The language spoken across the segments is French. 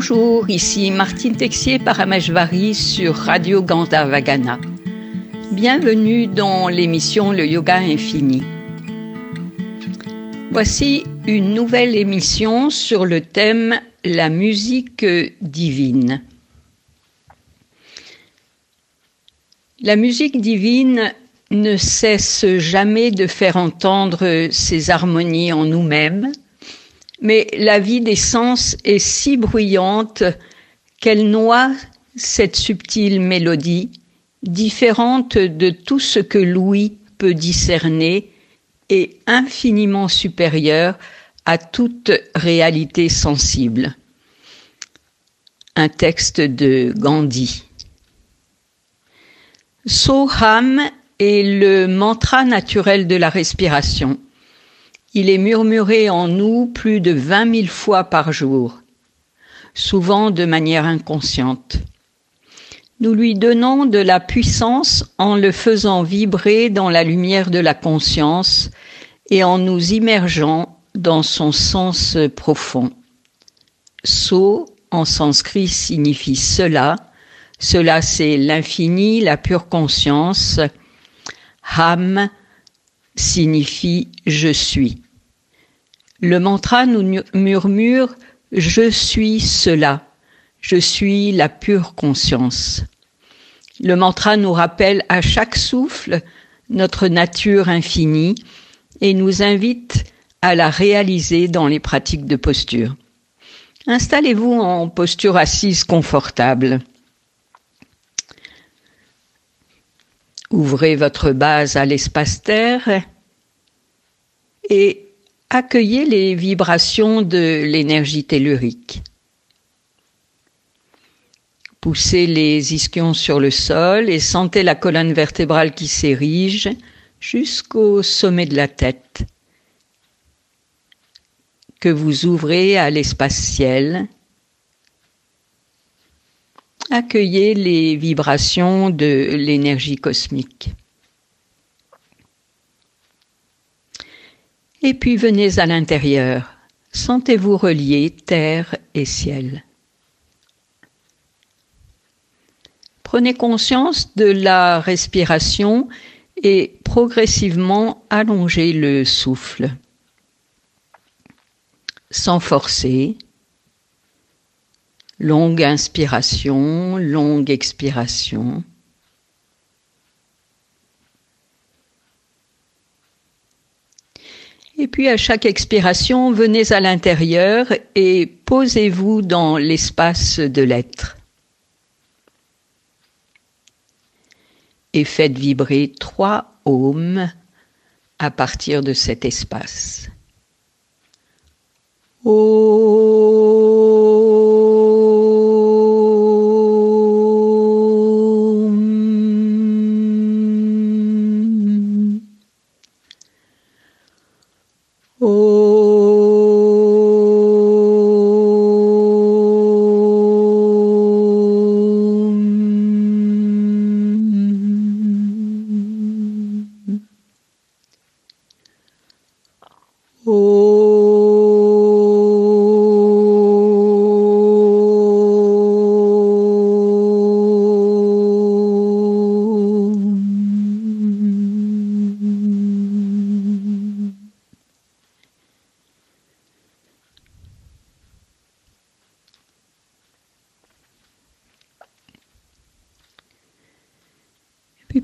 Bonjour, ici Martine Texier Parameshvari sur Radio Gandhavagana. Bienvenue dans l'émission Le Yoga Infini. Voici une nouvelle émission sur le thème La musique divine. La musique divine ne cesse jamais de faire entendre ses harmonies en nous-mêmes, mais la vie des sens est si bruyante qu'elle noie cette subtile mélodie, différente de tout ce que l'ouïe peut discerner et infiniment supérieure à toute réalité sensible. Un texte de Gandhi. Soham est le mantra naturel de la respiration. Il est murmuré en nous plus de vingt mille fois par jour, souvent de manière inconsciente. Nous lui donnons de la puissance en le faisant vibrer dans la lumière de la conscience et en nous immergeant dans son sens profond. So en sanskrit signifie cela, cela, c'est l'infini, la pure conscience. Ham signifie je suis. Le mantra nous murmure je suis cela. Je suis la pure conscience. Le mantra nous rappelle à chaque souffle notre nature infinie et nous invite à la réaliser dans les pratiques de posture. Installez-vous en posture assise confortable. Ouvrez votre base à l'espace-terre et accueillez les vibrations de l'énergie tellurique. Poussez les ischions sur le sol et sentez la colonne vertébrale qui s'érige jusqu'au sommet de la tête que vous ouvrez à l'espace ciel Accueillez les vibrations de l'énergie cosmique. Et puis venez à l'intérieur. Sentez-vous relié terre et ciel. Prenez conscience de la respiration et progressivement allongez le souffle. Sans forcer, Longue inspiration, longue expiration. Et puis à chaque expiration, venez à l'intérieur et posez-vous dans l'espace de l'être. Et faites vibrer trois ohms à partir de cet espace.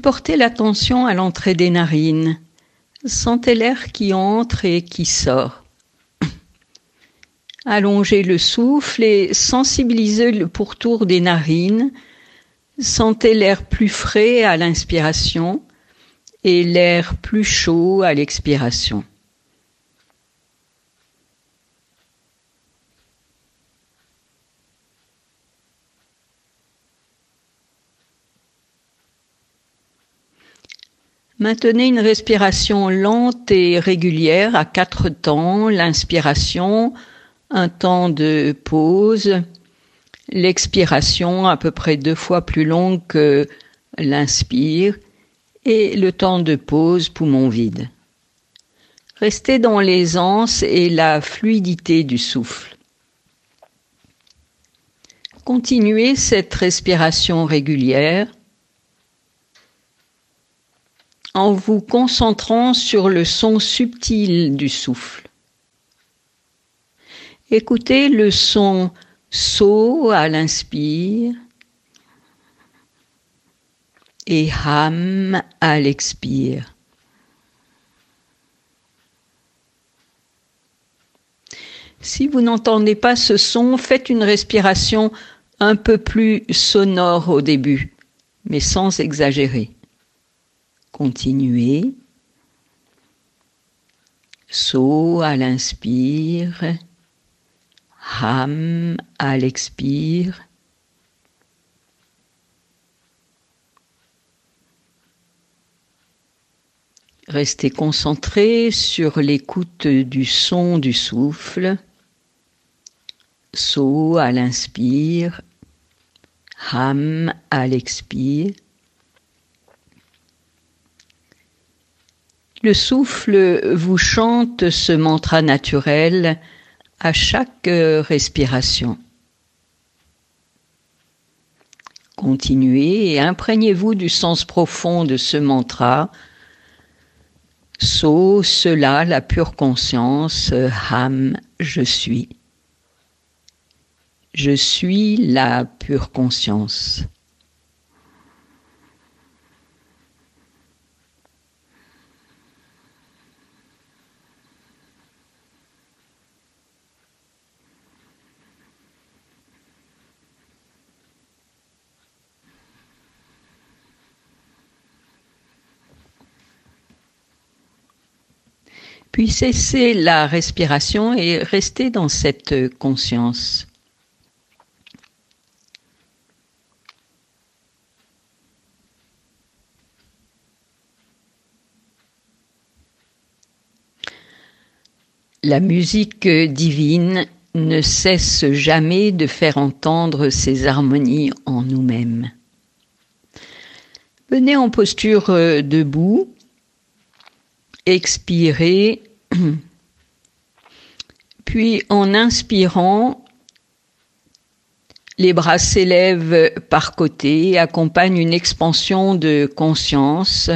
Portez l'attention à l'entrée des narines. Sentez l'air qui entre et qui sort. Allongez le souffle et sensibilisez le pourtour des narines. Sentez l'air plus frais à l'inspiration et l'air plus chaud à l'expiration. Maintenez une respiration lente et régulière à quatre temps, l'inspiration, un temps de pause, l'expiration à peu près deux fois plus longue que l'inspire et le temps de pause poumon vide. Restez dans l'aisance et la fluidité du souffle. continuez cette respiration régulière en vous concentrant sur le son subtil du souffle. Écoutez le son saut à l'inspire et ham à l'expire. Si vous n'entendez pas ce son, faites une respiration un peu plus sonore au début, mais sans exagérer. Continuez. Saut à l'inspire, ham à l'expire. Restez concentré sur l'écoute du son du souffle. So à l'inspire, ham à l'expire. Le souffle vous chante ce mantra naturel à chaque respiration. Continuez et imprégnez-vous du sens profond de ce mantra. So, cela, la pure conscience, ham, je suis. Je suis la pure conscience. Puis cessez la respiration et restez dans cette conscience. La musique divine ne cesse jamais de faire entendre ses harmonies en nous-mêmes. Venez en posture euh, debout, expirez, puis en inspirant, les bras s'élèvent par côté, accompagnent une expansion de conscience.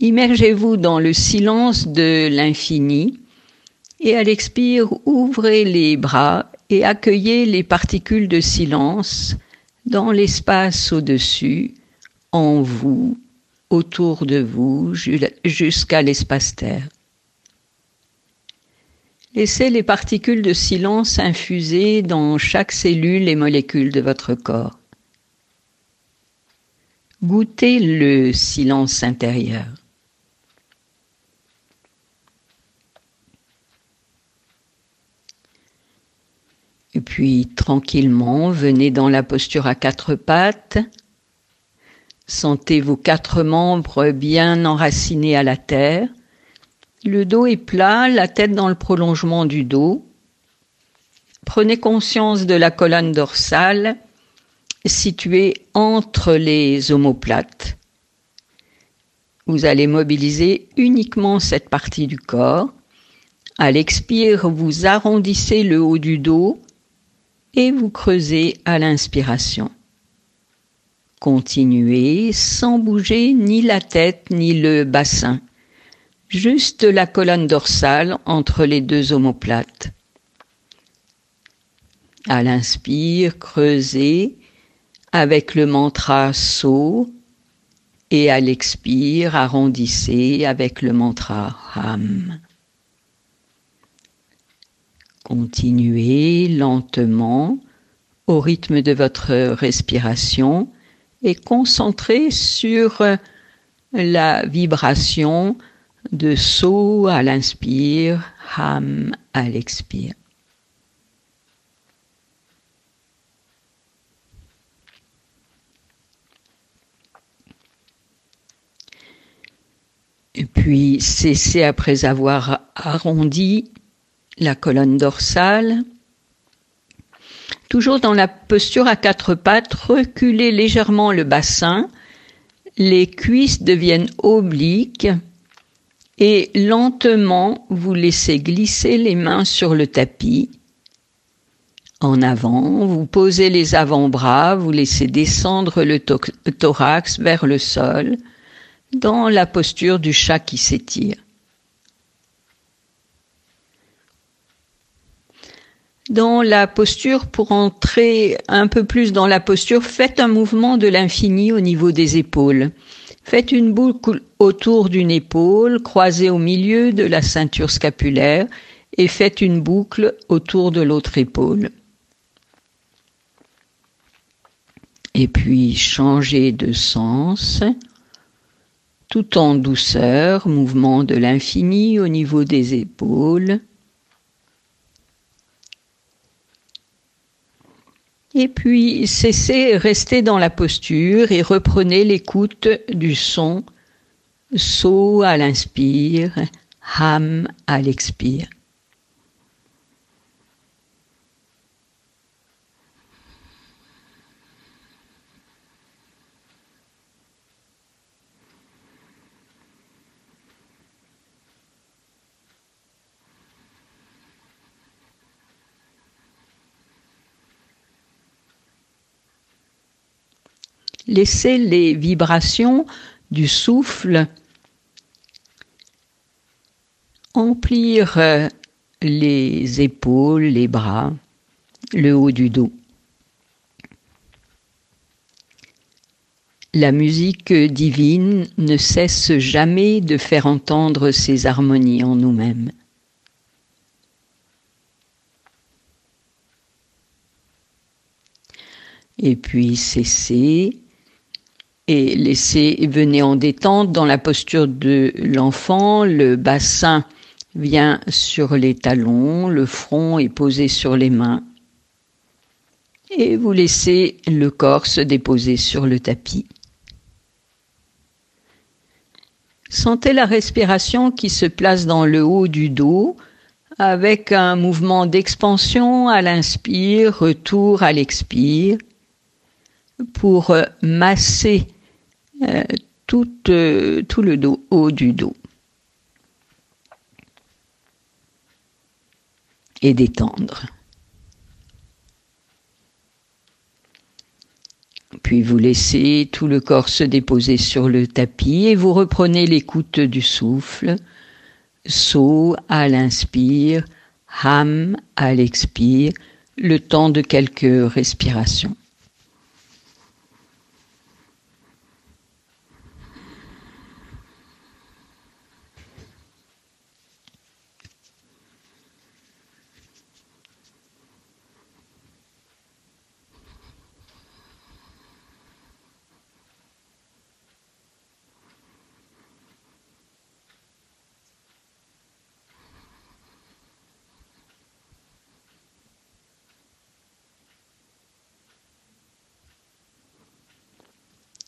Immergez-vous dans le silence de l'infini et à l'expire, ouvrez les bras et accueillez les particules de silence dans l'espace au-dessus, en vous, autour de vous, jusqu'à l'espace-terre. Laissez les particules de silence infuser dans chaque cellule et molécule de votre corps. Goûtez le silence intérieur. Et puis tranquillement, venez dans la posture à quatre pattes. Sentez vos quatre membres bien enracinés à la terre. Le dos est plat, la tête dans le prolongement du dos. Prenez conscience de la colonne dorsale située entre les omoplates. Vous allez mobiliser uniquement cette partie du corps. À l'expire, vous arrondissez le haut du dos et vous creusez à l'inspiration. Continuez sans bouger ni la tête ni le bassin, juste la colonne dorsale entre les deux omoplates. À l'inspire, creusez avec le mantra So et à l'expire, arrondissez avec le mantra Ham. Continuez lentement au rythme de votre respiration et concentrez sur la vibration de saut à l'inspire, ham à l'expire. Et puis cessez après avoir arrondi la colonne dorsale. Toujours dans la posture à quatre pattes, reculez légèrement le bassin, les cuisses deviennent obliques et lentement vous laissez glisser les mains sur le tapis en avant, vous posez les avant-bras, vous laissez descendre le, thorax vers le sol dans la posture du chat qui s'étire. Dans la posture, pour entrer un peu plus dans la posture, faites un mouvement de l'infini au niveau des épaules. Faites une boucle autour d'une épaule, croisée au milieu de la ceinture scapulaire, et faites une boucle autour de l'autre épaule. Et puis changez de sens, tout en douceur, mouvement de l'infini au niveau des épaules. Et puis cessez, restez dans la posture et reprenez l'écoute du son So à l'inspire, Ham à l'expire. Laissez les vibrations du souffle emplir euh, les épaules, les bras, le haut du dos. La musique divine ne cesse jamais de faire entendre ses harmonies en nous-mêmes. Et puis cessez et laissez, venez en détente dans la posture de l'enfant, le bassin vient sur les talons, le front est posé sur les mains et vous laissez le corps se déposer sur le tapis. Sentez la respiration qui se place dans le haut du dos avec un mouvement d'expansion à l'inspire, retour à l'expire pour masser tout, euh, tout le dos, haut du dos. Et détendre. Puis vous laissez tout le corps se déposer sur le tapis et vous reprenez l'écoute du souffle. Saut à l'inspire, ham à l'expire, le temps de quelques respirations.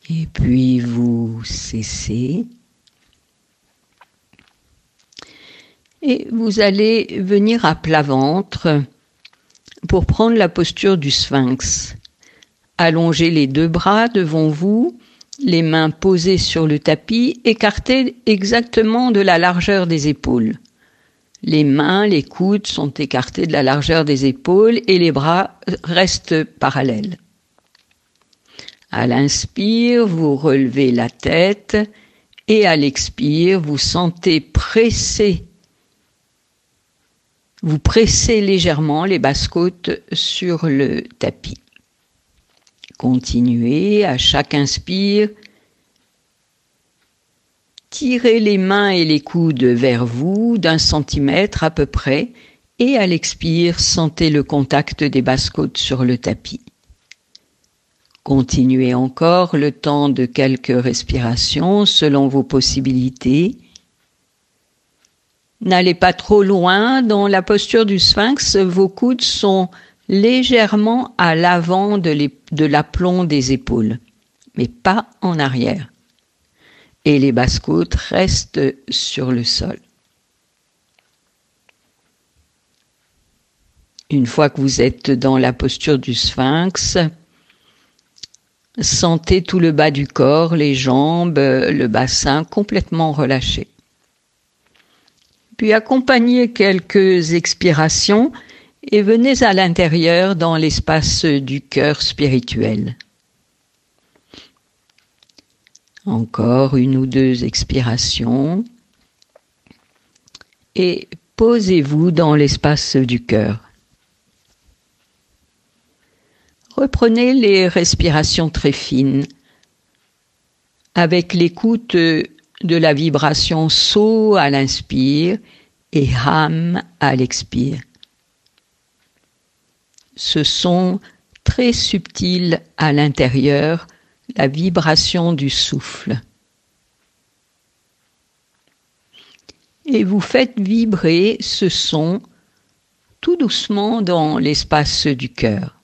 Et puis vous cessez. Et vous allez venir à plat ventre pour prendre la posture du sphinx. Allongez les deux bras devant vous, les mains posées sur le tapis, écartées exactement de la largeur des épaules. Les mains, les coudes sont écartés de la largeur des épaules et les bras restent parallèles. À l'inspire, vous relevez la tête et à l'expire, vous sentez presser, vous pressez légèrement les basses-côtes sur le tapis. Continuez à chaque inspire. Tirez les mains et les coudes vers vous d'un centimètre à peu près et à l'expire, sentez le contact des basses-côtes sur le tapis. Continuez encore le temps de quelques respirations selon vos possibilités. N'allez pas trop loin. Dans la posture du sphinx, vos coudes sont légèrement à l'avant de l'aplomb des épaules, mais pas en arrière. Et les basses-côtes restent sur le sol. Une fois que vous êtes dans la posture du sphinx, Sentez tout le bas du corps, les jambes, le bassin complètement relâché. Puis accompagnez quelques expirations et venez à l'intérieur dans l'espace du cœur spirituel. Encore une ou deux expirations et posez-vous dans l'espace du cœur. Reprenez les respirations très fines avec l'écoute de la vibration So à l'inspire et Ham à l'expire. Ce son très subtil à l'intérieur, la vibration du souffle. Et vous faites vibrer ce son tout doucement dans l'espace du cœur.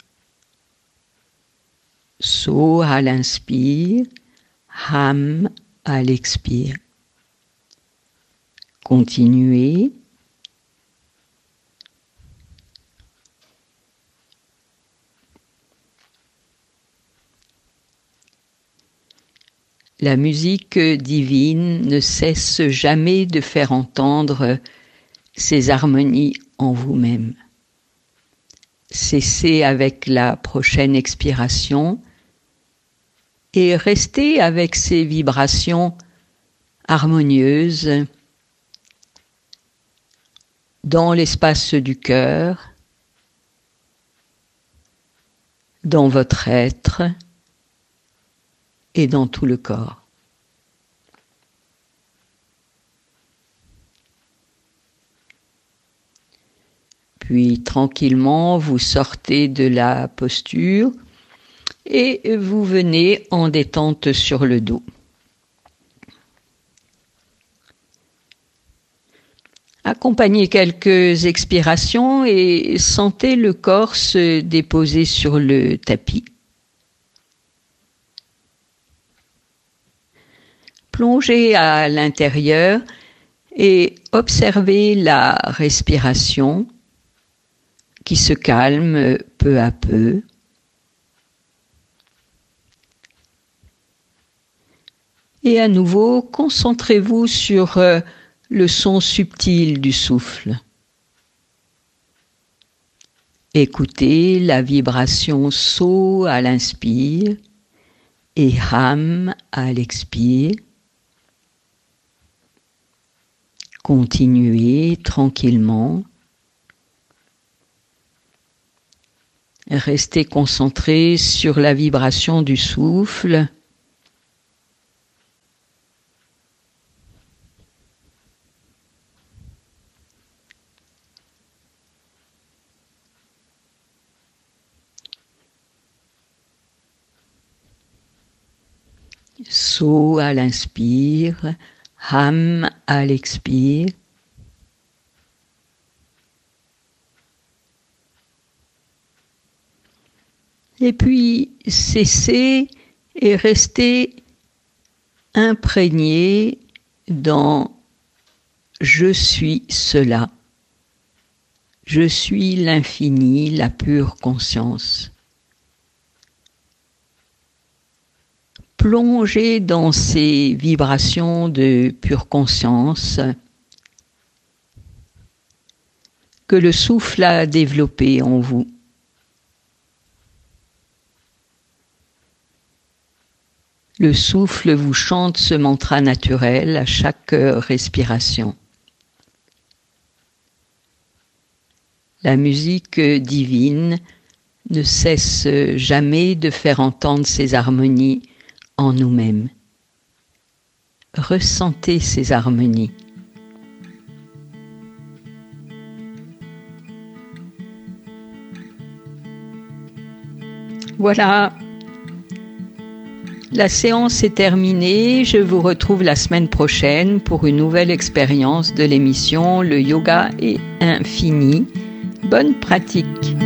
So à l'inspire, Ham à l'expire. Continuez. La musique divine ne cesse jamais de faire entendre ses harmonies en vous-même. Cessez avec la prochaine expiration et restez avec ces vibrations harmonieuses dans l'espace du cœur, dans votre être et dans tout le corps. Puis tranquillement, vous sortez de la posture et vous venez en détente sur le dos. Accompagnez quelques expirations et sentez le corps se déposer sur le tapis. Plongez à l'intérieur et observez la respiration qui se calme peu à peu. Et à nouveau, concentrez-vous sur euh, le son subtil du souffle. Écoutez la vibration So à l'inspire et Ham à l'expire. Continuez tranquillement. Restez concentré sur la vibration du souffle. À l'inspire, Ham à l'expire. Et puis cessez et restez imprégné dans je suis cela. Je suis l'infini, la pure conscience. Plongez dans ces vibrations de pure conscience que le souffle a développé en vous. Le souffle vous chante ce mantra naturel à chaque respiration. La musique divine ne cesse jamais de faire entendre ses harmonies nous-mêmes. Ressentez ces harmonies. Voilà, la séance est terminée. Je vous retrouve la semaine prochaine pour une nouvelle expérience de l'émission Le yoga est infini. Bonne pratique.